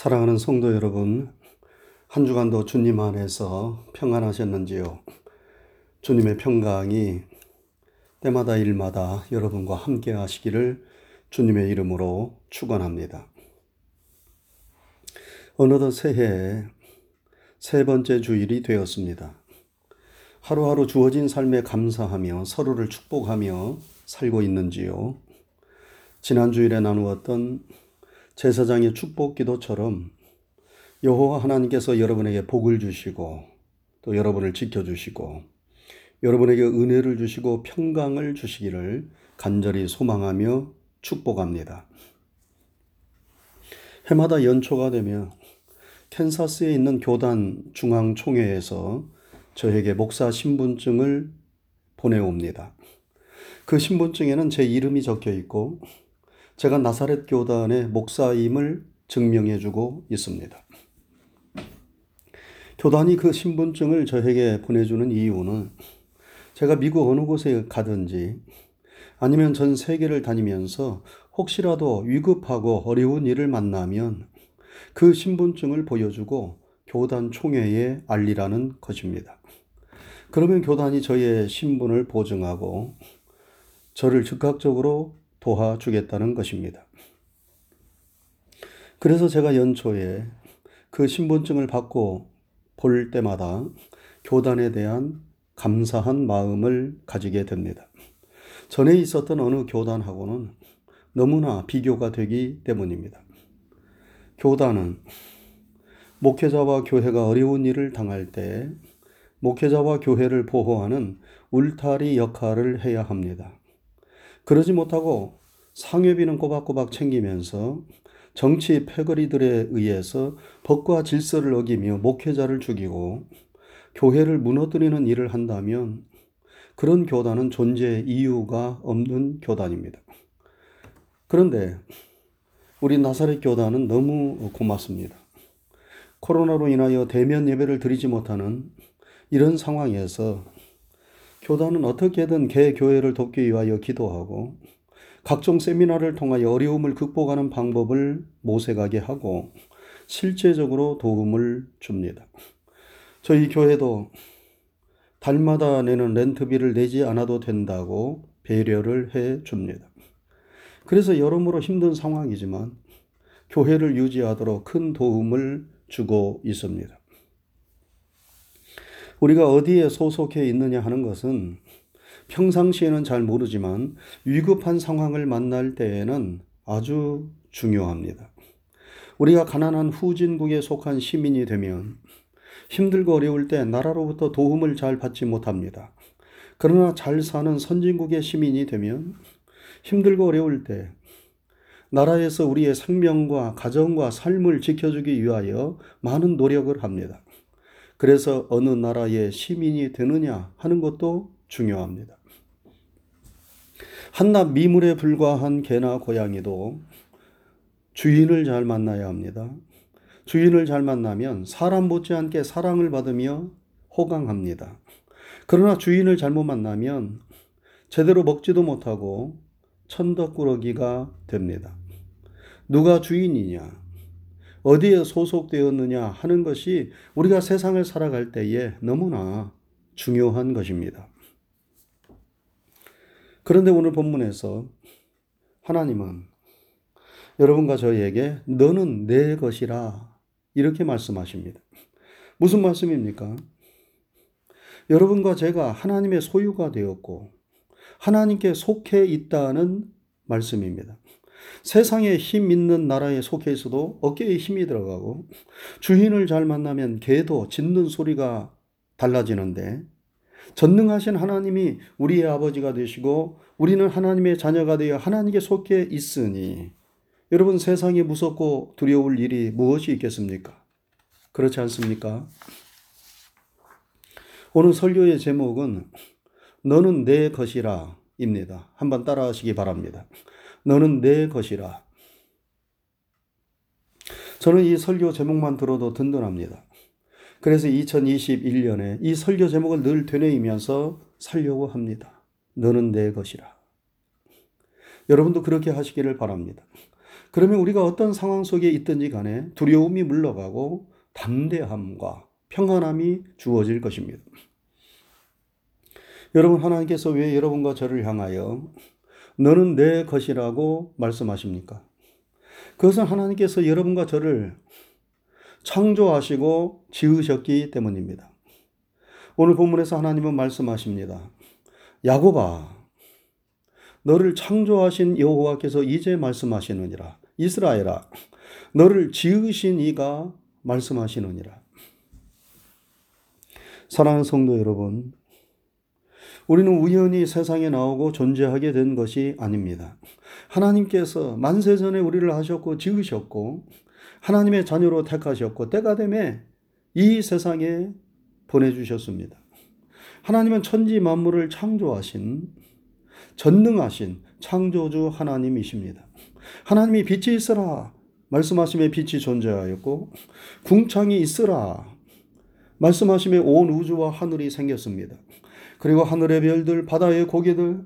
사랑하는 성도 여러분, 한 주간도 주님 안에서 평안하셨는지요? 주님의 평강이 때마다 일마다 여러분과 함께 하시기를 주님의 이름으로 축원합니다. 어느덧 새해 세 번째 주일이 되었습니다. 하루하루 주어진 삶에 감사하며 서로를 축복하며 살고 있는지요? 지난 주일에 나누었던 제사장의 축복 기도처럼 여호와 하나님께서 여러분에게 복을 주시고 또 여러분을 지켜 주시고 여러분에게 은혜를 주시고 평강을 주시기를 간절히 소망하며 축복합니다. 해마다 연초가 되며 캔사스에 있는 교단 중앙총회에서 저에게 목사 신분증을 보내옵니다. 그 신분증에는 제 이름이 적혀 있고 제가 나사렛 교단의 목사임을 증명해 주고 있습니다. 교단이 그 신분증을 저에게 보내주는 이유는 제가 미국 어느 곳에 가든지 아니면 전 세계를 다니면서 혹시라도 위급하고 어려운 일을 만나면 그 신분증을 보여주고 교단 총회에 알리라는 것입니다. 그러면 교단이 저의 신분을 보증하고 저를 즉각적으로 도와주겠다는 것입니다. 그래서 제가 연초에 그 신분증을 받고 볼 때마다 교단에 대한 감사한 마음을 가지게 됩니다. 전에 있었던 어느 교단하고는 너무나 비교가 되기 때문입니다. 교단은 목회자와 교회가 어려운 일을 당할 때 목회자와 교회를 보호하는 울타리 역할을 해야 합니다. 그러지 못하고 상회비는 꼬박꼬박 챙기면서 정치 패거리들에 의해서 법과 질서를 어기며 목회자를 죽이고 교회를 무너뜨리는 일을 한다면 그런 교단은 존재 이유가 없는 교단입니다. 그런데 우리 나사렛 교단은 너무 고맙습니다. 코로나로 인하여 대면 예배를 드리지 못하는 이런 상황에서 교단은 어떻게든 개 교회를 돕기 위하여 기도하고 각종 세미나를 통하여 어려움을 극복하는 방법을 모색하게 하고 실제적으로 도움을 줍니다. 저희 교회도 달마다 내는 렌트비를 내지 않아도 된다고 배려를 해 줍니다. 그래서 여러모로 힘든 상황이지만 교회를 유지하도록 큰 도움을 주고 있습니다. 우리가 어디에 소속해 있느냐 하는 것은 평상시에는 잘 모르지만 위급한 상황을 만날 때에는 아주 중요합니다. 우리가 가난한 후진국에 속한 시민이 되면 힘들고 어려울 때 나라로부터 도움을 잘 받지 못합니다. 그러나 잘 사는 선진국의 시민이 되면 힘들고 어려울 때 나라에서 우리의 생명과 가정과 삶을 지켜주기 위하여 많은 노력을 합니다. 그래서 어느 나라의 시민이 되느냐 하는 것도 중요합니다. 한낱 미물에 불과한 개나 고양이도 주인을 잘 만나야 합니다. 주인을 잘 만나면 사람 못지않게 사랑을 받으며 호강합니다. 그러나 주인을 잘못 만나면 제대로 먹지도 못하고 천덕꾸러기가 됩니다. 누가 주인이냐? 어디에 소속되었느냐 하는 것이 우리가 세상을 살아갈 때에 너무나 중요한 것입니다. 그런데 오늘 본문에서 하나님은 여러분과 저에게 너는 내 것이라 이렇게 말씀하십니다. 무슨 말씀입니까? 여러분과 제가 하나님의 소유가 되었고 하나님께 속해 있다는 말씀입니다. 세상에 힘 있는 나라에 속해 있어도 어깨에 힘이 들어가고 주인을 잘 만나면 개도 짖는 소리가 달라지는데 전능하신 하나님이 우리의 아버지가 되시고 우리는 하나님의 자녀가 되어 하나님께 속해 있으니 여러분 세상에 무섭고 두려울 일이 무엇이 있겠습니까? 그렇지 않습니까? 오늘 설교의 제목은 너는 내 것이라 입니다. 한번 따라 하시기 바랍니다. 너는 내 것이라. 저는 이 설교 제목만 들어도 든든합니다. 그래서 2021년에 이 설교 제목을 늘 되뇌이면서 살려고 합니다. 너는 내 것이라. 여러분도 그렇게 하시기를 바랍니다. 그러면 우리가 어떤 상황 속에 있든지 간에 두려움이 물러가고 담대함과 평안함이 주어질 것입니다. 여러분, 하나님께서 왜 여러분과 저를 향하여 너는 내 것이라고 말씀하십니까? 그것은 하나님께서 여러분과 저를 창조하시고 지으셨기 때문입니다. 오늘 본문에서 하나님은 말씀하십니다. 야곱아, 너를 창조하신 여호와께서 이제 말씀하시느니라. 이스라엘아, 너를 지으신 이가 말씀하시느니라. 사랑하는 성도 여러분, 우리는 우연히 세상에 나오고 존재하게 된 것이 아닙니다. 하나님께서 만세 전에 우리를 하셨고 지으셨고 하나님의 자녀로 택하셨고 때가 되매 이 세상에 보내주셨습니다. 하나님은 천지 만물을 창조하신 전능하신 창조주 하나님이십니다. 하나님이 빛이 있으라 말씀하심에 빛이 존재하였고 궁창이 있으라 말씀하심에 온 우주와 하늘이 생겼습니다. 그리고 하늘의 별들, 바다의 고기들,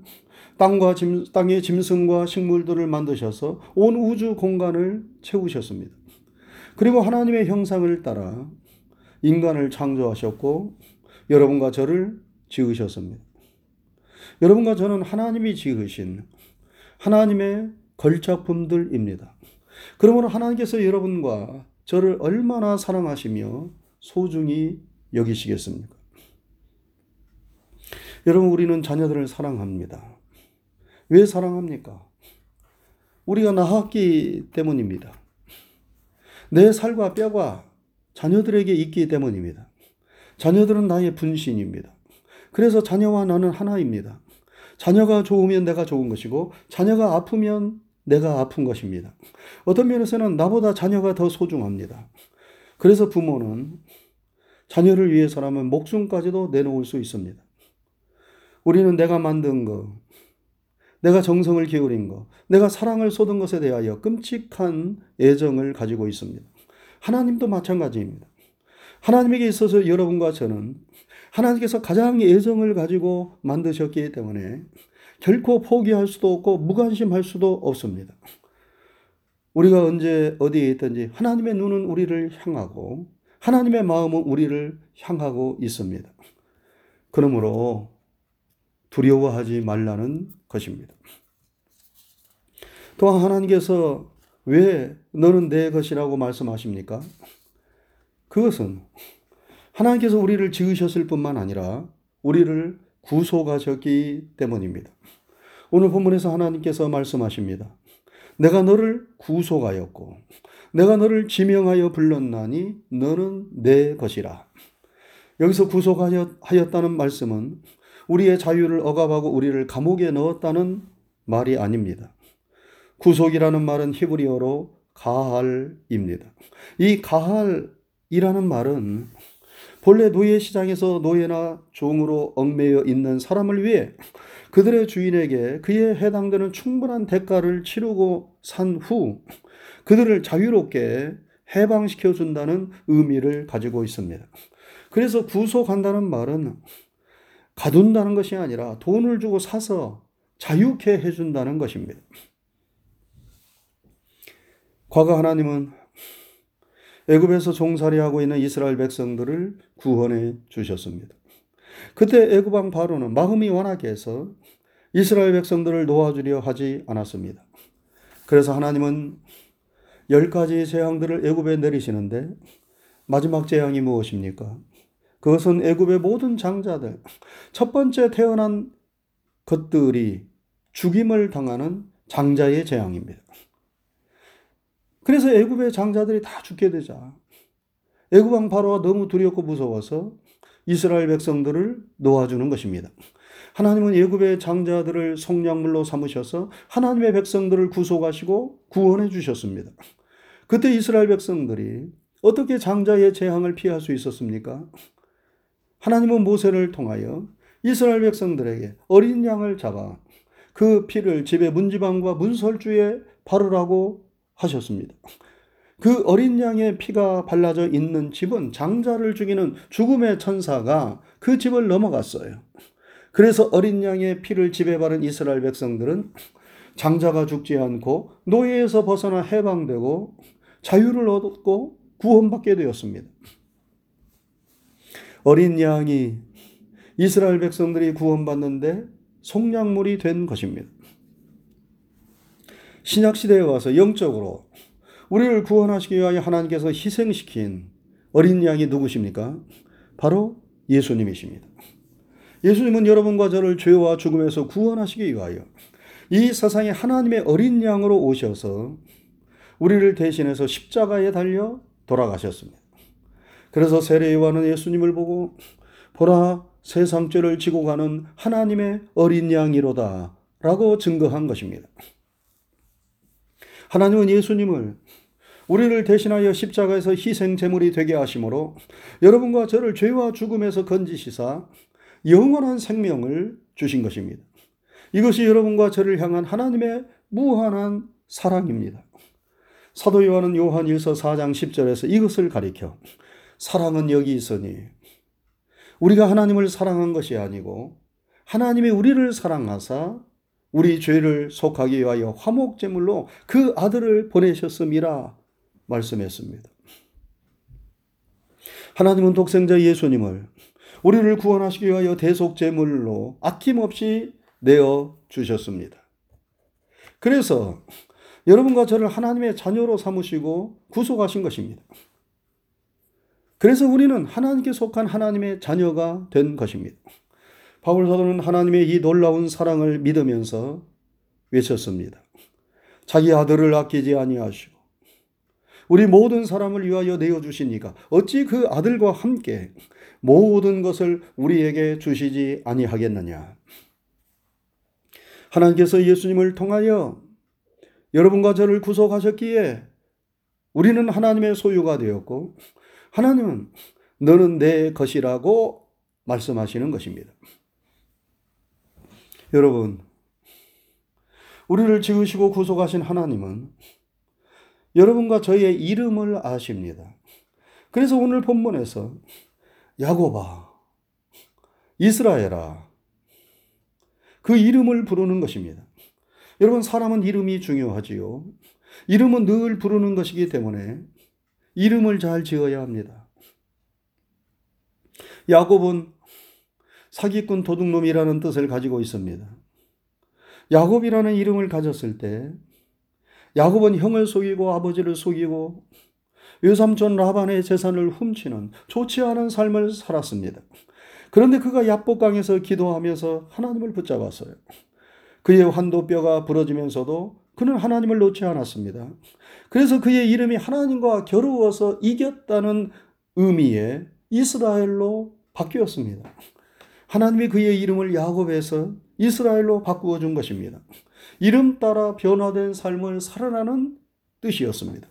땅과 짐, 땅의 짐승과 식물들을 만드셔서 온 우주 공간을 채우셨습니다. 그리고 하나님의 형상을 따라 인간을 창조하셨고 여러분과 저를 지으셨습니다. 여러분과 저는 하나님이 지으신 하나님의 걸작품들입니다. 그러므로 하나님께서 여러분과 저를 얼마나 사랑하시며 소중히 여기시겠습니까? 여러분, 우리는 자녀들을 사랑합니다. 왜 사랑합니까? 우리가 낳았기 때문입니다. 내 살과 뼈가 자녀들에게 있기 때문입니다. 자녀들은 나의 분신입니다. 그래서 자녀와 나는 하나입니다. 자녀가 좋으면 내가 좋은 것이고, 자녀가 아프면 내가 아픈 것입니다. 어떤 면에서는 나보다 자녀가 더 소중합니다. 그래서 부모는 자녀를 위해서라면 목숨까지도 내놓을 수 있습니다. 우리는 내가 만든 것, 내가 정성을 기울인 것, 내가 사랑을 쏟은 것에 대하여 끔찍한 애정을 가지고 있습니다. 하나님도 마찬가지입니다. 하나님에게 있어서 여러분과 저는 하나님께서 가장 애정을 가지고 만드셨기 때문에 결코 포기할 수도 없고 무관심할 수도 없습니다. 우리가 언제 어디에 있든지 하나님의 눈은 우리를 향하고 하나님의 마음은 우리를 향하고 있습니다. 그러므로 두려워하지 말라는 것입니다. 또한 하나님께서 왜 너는 내 것이라고 말씀하십니까? 그것은 하나님께서 우리를 지으셨을 뿐만 아니라 우리를 구속하셨기 때문입니다. 오늘 본문에서 하나님께서 말씀하십니다. 내가 너를 구속하였고 내가 너를 지명하여 불렀나니 너는 내 것이라. 여기서 구속하였다는 말씀은 우리의 자유를 억압하고 우리를 감옥에 넣었다는 말이 아닙니다. 구속이라는 말은 히브리어로 가할입니다. 이 가할이라는 말은 본래 노예 시장에서 노예나 종으로 얽매여 있는 사람을 위해 그들의 주인에게 그에 해당되는 충분한 대가를 치르고 산 후 그들을 자유롭게 해방시켜 준다는 의미를 가지고 있습니다. 그래서 구속한다는 말은 가둔다는 것이 아니라 돈을 주고 사서 자유케 해준다는 것입니다. 과거 하나님은 애굽에서 종살이하고 있는 이스라엘 백성들을 구원해 주셨습니다. 그때 애굽 왕 바로는 마음이 완악해서 이스라엘 백성들을 놓아주려 하지 않았습니다. 그래서 하나님은 열 가지 재앙들을 애굽에 내리시는데 마지막 재앙이 무엇입니까? 그것은 애굽의 모든 장자들 첫 번째 태어난 것들이 죽임을 당하는 장자의 재앙입니다. 그래서 애굽의 장자들이 다 죽게 되자 애굽 왕 바로가 너무 두렵고 무서워서 이스라엘 백성들을 놓아주는 것입니다. 하나님은 애굽의 장자들을 속량물로 삼으셔서 하나님의 백성들을 구속하시고 구원해 주셨습니다. 그때 이스라엘 백성들이 어떻게 장자의 재앙을 피할 수 있었습니까? 하나님은 모세를 통하여 이스라엘 백성들에게 어린 양을 잡아 그 피를 집의 문지방과 문설주에 바르라고 하셨습니다. 그 어린 양의 피가 발라져 있는 집은 장자를 죽이는 죽음의 천사가 그 집을 넘어갔어요. 그래서 어린 양의 피를 집에 바른 이스라엘 백성들은 장자가 죽지 않고 노예에서 벗어나 해방되고 자유를 얻고 구원받게 되었습니다. 어린 양이 이스라엘 백성들이 구원받는데 속량물이 된 것입니다. 신약 시대에 와서 영적으로 우리를 구원하시기 위하여 하나님께서 희생시킨 어린 양이 누구십니까? 바로 예수님이십니다. 예수님은 여러분과 저를 죄와 죽음에서 구원하시기 위하여 이 세상에 하나님의 어린 양으로 오셔서 우리를 대신해서 십자가에 달려 돌아가셨습니다. 그래서 세례 요한은 예수님을 보고 보라 세상 죄를 지고 가는 하나님의 어린 양이로다 라고 증거한 것입니다. 하나님은 예수님을 우리를 대신하여 십자가에서 희생 제물이 되게 하심으로 여러분과 저를 죄와 죽음에서 건지시사 영원한 생명을 주신 것입니다. 이것이 여러분과 저를 향한 하나님의 무한한 사랑입니다. 사도 요한은 요한 1서 4장 10절에서 이것을 가리켜 사랑은 여기 있으니 우리가 하나님을 사랑한 것이 아니고 하나님이 우리를 사랑하사 우리 죄를 속하기 위하여 화목 제물로 그 아들을 보내셨음이라 말씀했습니다. 하나님은 독생자 예수님을 우리를 구원하시기 위하여 대속 제물로 아낌없이 내어 주셨습니다. 그래서 여러분과 저를 하나님의 자녀로 삼으시고 구속하신 것입니다. 그래서 우리는 하나님께 속한 하나님의 자녀가 된 것입니다. 바울 사도는 하나님의 이 놀라운 사랑을 믿으면서 외쳤습니다. 자기 아들을 아끼지 아니하시고 우리 모든 사람을 위하여 내어 주시니까 어찌 그 아들과 함께 모든 것을 우리에게 주시지 아니하겠느냐. 하나님께서 예수님을 통하여 여러분과 저를 구속하셨기에 우리는 하나님의 소유가 되었고 하나님은 너는 내 것이라고 말씀하시는 것입니다. 여러분, 우리를 지으시고 구속하신 하나님은 여러분과 저의 이름을 아십니다. 그래서 오늘 본문에서 야고바, 이스라엘아, 그 이름을 부르는 것입니다. 여러분, 사람은 이름이 중요하지요. 이름은 늘 부르는 것이기 때문에 이름을 잘 지어야 합니다. 야곱은 사기꾼 도둑놈이라는 뜻을 가지고 있습니다. 야곱이라는 이름을 가졌을 때 야곱은 형을 속이고 아버지를 속이고 외삼촌 라반의 재산을 훔치는 좋지 않은 삶을 살았습니다. 그런데 그가 야복강에서 기도하면서 하나님을 붙잡았어요. 그의 환도뼈가 부러지면서도 그는 하나님을 놓지 않았습니다. 그래서 그의 이름이 하나님과 겨루어서 이겼다는 의미의 이스라엘로 바뀌었습니다. 하나님이 그의 이름을 야곱에서 이스라엘로 바꾸어 준 것입니다. 이름 따라 변화된 삶을 살아나는 뜻이었습니다.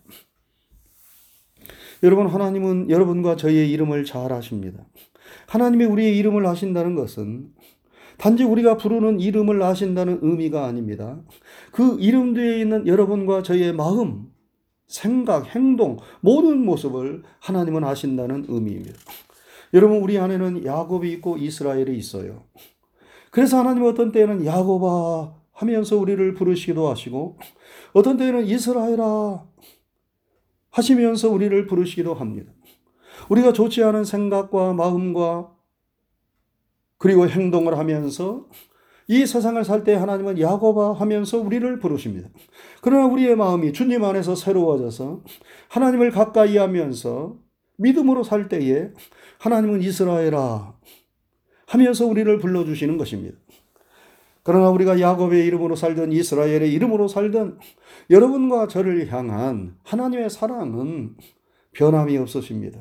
여러분, 하나님은 여러분과 저희의 이름을 잘 아십니다. 하나님이 우리의 이름을 아신다는 것은 단지 우리가 부르는 이름을 아신다는 의미가 아닙니다. 그 이름 뒤에 있는 여러분과 저희의 마음, 생각, 행동, 모든 모습을 하나님은 아신다는 의미입니다. 여러분, 우리 안에는 야곱이 있고 이스라엘이 있어요. 그래서 하나님 어떤 때에는 야곱아 하면서 우리를 부르시기도 하시고, 어떤 때에는 이스라엘아 하시면서 우리를 부르시기도 합니다. 우리가 좋지 않은 생각과 마음과 그리고 행동을 하면서 이 세상을 살 때 하나님은 야곱아 하면서 우리를 부르십니다. 그러나 우리의 마음이 주님 안에서 새로워져서 하나님을 가까이 하면서 믿음으로 살 때에 하나님은 이스라엘아 하면서 우리를 불러주시는 것입니다. 그러나 우리가 야곱의 이름으로 살든 이스라엘의 이름으로 살든 여러분과 저를 향한 하나님의 사랑은 변함이 없으십니다.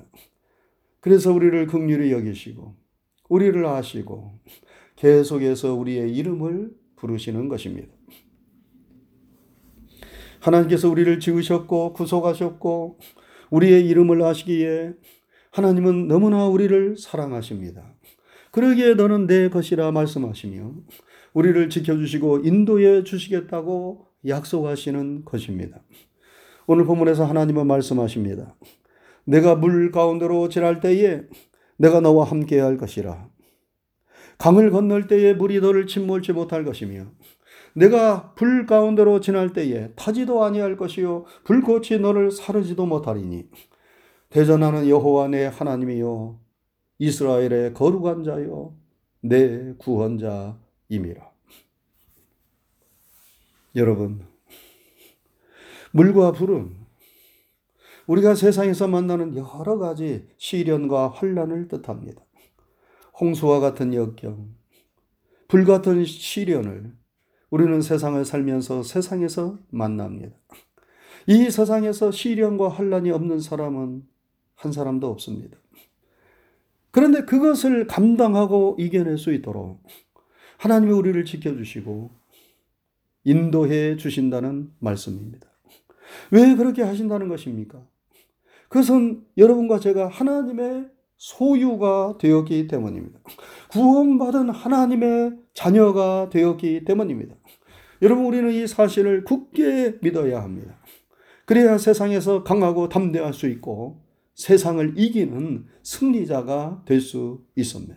그래서 우리를 극률히 여기시고 우리를 아시고 계속해서 우리의 이름을 부르시는 것입니다. 하나님께서 우리를 지으셨고 구속하셨고 우리의 이름을 아시기에 하나님은 너무나 우리를 사랑하십니다. 그러기에 너는 내 것이라 말씀하시며 우리를 지켜주시고 인도해 주시겠다고 약속하시는 것입니다. 오늘 본문에서 하나님은 말씀하십니다. 내가 물 가운데로 지날 때에 내가 너와 함께 할 것이라. 강을 건널 때에 물이 너를 침몰치 못할 것이며 내가 불 가운데로 지날 때에 타지도 아니할 것이요 불꽃이 너를 사르지도 못하리니 대전하는 여호와 내 하나님이요 이스라엘의 거룩한 자요 내 구원자임이라. 여러분 물과 불은 우리가 세상에서 만나는 여러 가지 시련과 환란을 뜻합니다. 홍수와 같은 역경, 불 같은 시련을 우리는 세상을 살면서 세상에서 만납니다. 이 세상에서 시련과 환란이 없는 사람은 한 사람도 없습니다. 그런데 그것을 감당하고 이겨낼 수 있도록 하나님이 우리를 지켜주시고 인도해 주신다는 말씀입니다. 왜 그렇게 하신다는 것입니까? 그것은 여러분과 제가 하나님의 소유가 되었기 때문입니다. 구원받은 하나님의 자녀가 되었기 때문입니다. 여러분, 우리는 이 사실을 굳게 믿어야 합니다. 그래야 세상에서 강하고 담대할 수 있고 세상을 이기는 승리자가 될 수 있습니다.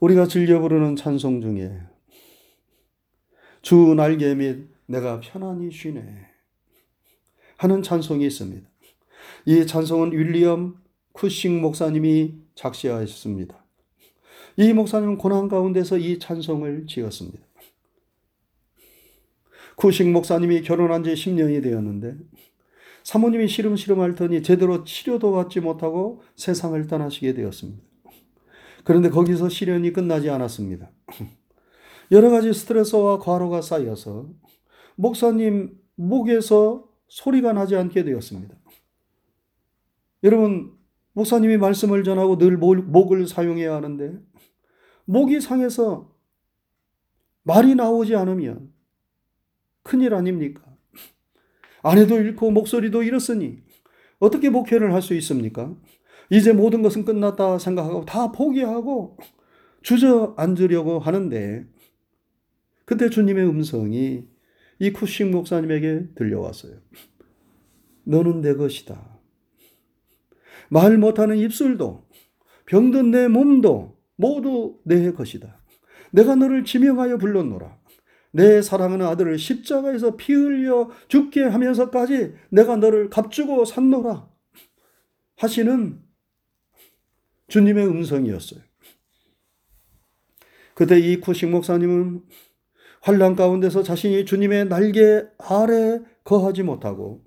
우리가 즐겨 부르는 찬송 중에 주 날개 및 내가 편안히 쉬네 하는 찬송이 있습니다. 이 찬송은 윌리엄 쿠싱 목사님이 작시하였습니다. 이 목사님은 고난 가운데서 이 찬송을 지었습니다. 쿠싱 목사님이 결혼한 지 10년이 되었는데 사모님이 시름시름 앓더니 제대로 치료도 받지 못하고 세상을 떠나시게 되었습니다. 그런데 거기서 시련이 끝나지 않았습니다. 여러 가지 스트레스와 과로가 쌓여서 목사님 목에서 소리가 나지 않게 되었습니다. 여러분, 목사님이 말씀을 전하고 늘 목을 사용해야 하는데, 목이 상해서 말이 나오지 않으면 큰일 아닙니까? 아내도 잃고 목소리도 잃었으니 어떻게 목회를 할 수 있습니까? 이제 모든 것은 끝났다 생각하고 다 포기하고 주저앉으려고 하는데 그때 주님의 음성이 이 쿠싱 목사님에게 들려왔어요. 너는 내 것이다. 말 못하는 입술도 병든 내 몸도 모두 내 것이다. 내가 너를 지명하여 불렀노라. 내 사랑하는 아들을 십자가에서 피 흘려 죽게 하면서까지 내가 너를 값주고 샀노라. 하시는 주님의 음성이었어요. 그때 이 쿠식 목사님은 환란 가운데서 자신이 주님의 날개 아래 거하지 못하고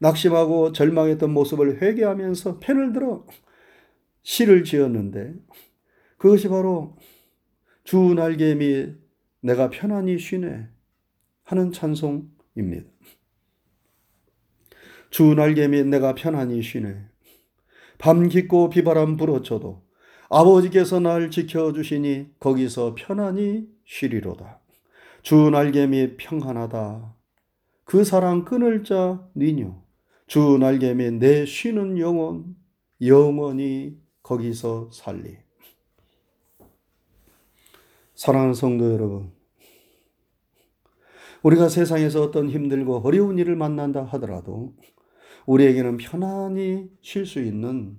낙심하고 절망했던 모습을 회개하면서 펜을 들어 시를 지었는데 그것이 바로 주 날개 및 내가 편안히 쉬네 하는 찬송입니다. 주 날개 및 내가 편안히 쉬네. 밤 깊고 비바람 불어쳐도 아버지께서 날 지켜주시니 거기서 편안히 쉬리로다. 주 날개 및 평안하다. 그 사랑 끊을 자 니뇨. 주 날개며 내 쉬는 영혼 영원히 거기서 살리. 사랑하는 성도 여러분, 우리가 세상에서 어떤 힘들고 어려운 일을 만난다 하더라도 우리에게는 편안히 쉴 수 있는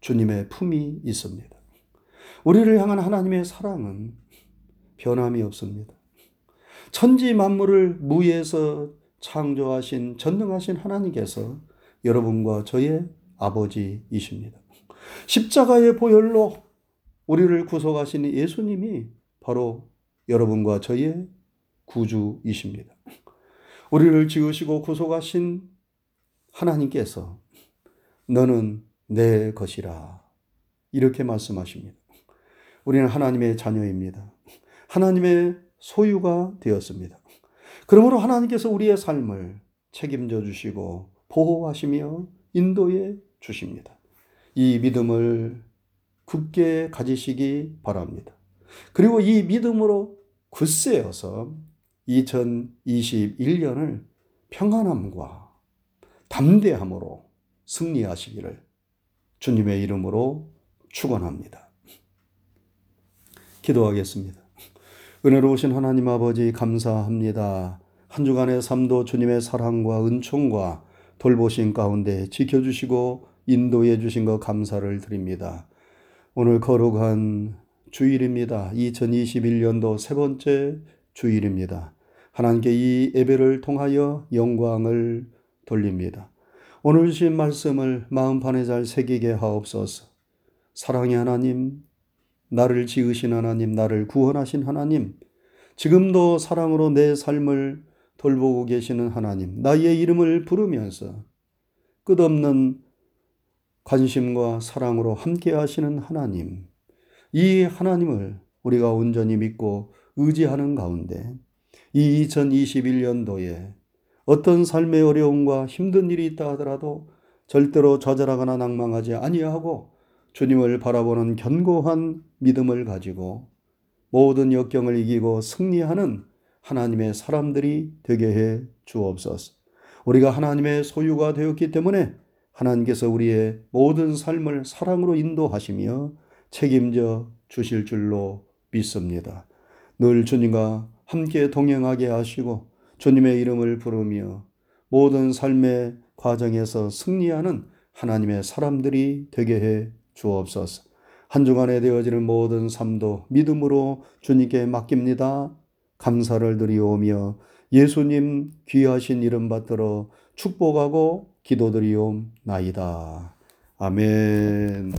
주님의 품이 있습니다. 우리를 향한 하나님의 사랑은 변함이 없습니다. 천지 만물을 무에서 창조하신 전능하신 하나님께서 여러분과 저의 아버지이십니다. 십자가의 보혈로 우리를 구속하신 예수님이 바로 여러분과 저의 구주이십니다. 우리를 지으시고 구속하신 하나님께서 너는 내 것이라 이렇게 말씀하십니다. 우리는 하나님의 자녀입니다. 하나님의 소유가 되었습니다. 그러므로 하나님께서 우리의 삶을 책임져 주시고 보호하시며 인도해 주십니다. 이 믿음을 굳게 가지시기 바랍니다. 그리고 이 믿음으로 굳세어서 2021년을 평안함과 담대함으로 승리하시기를 주님의 이름으로 축원합니다. 기도하겠습니다. 은혜로우신 하나님 아버지 감사합니다. 한 주간의 삶도 주님의 사랑과 은총과 돌보신 가운데 지켜주시고 인도해 주신 것 감사를 드립니다. 오늘 거룩한 주일입니다. 2021년도 세 번째 주일입니다. 하나님께 이 예배를 통하여 영광을 돌립니다. 오늘 주신 말씀을 마음판에 잘 새기게 하옵소서. 사랑의 하나님, 나를 지으신 하나님, 나를 구원하신 하나님, 지금도 사랑으로 내 삶을 돌보고 계시는 하나님, 나의 이름을 부르면서 끝없는 관심과 사랑으로 함께 하시는 하나님, 이 하나님을 우리가 온전히 믿고 의지하는 가운데 이 2021년도에 어떤 삶의 어려움과 힘든 일이 있다 하더라도 절대로 좌절하거나 낭망하지 아니하고 주님을 바라보는 견고한 믿음을 가지고 모든 역경을 이기고 승리하는 하나님의 사람들이 되게 해 주옵소서. 우리가 하나님의 소유가 되었기 때문에 하나님께서 우리의 모든 삶을 사랑으로 인도하시며 책임져 주실 줄로 믿습니다. 늘 주님과 함께 동행하게 하시고 주님의 이름을 부르며 모든 삶의 과정에서 승리하는 하나님의 사람들이 되게 해 주옵소서. 한 주간에 되어지는 모든 삶도 믿음으로 주님께 맡깁니다. 감사를 드리오며 예수님 귀하신 이름 받들어 축복하고 기도드리옵나이다. 아멘.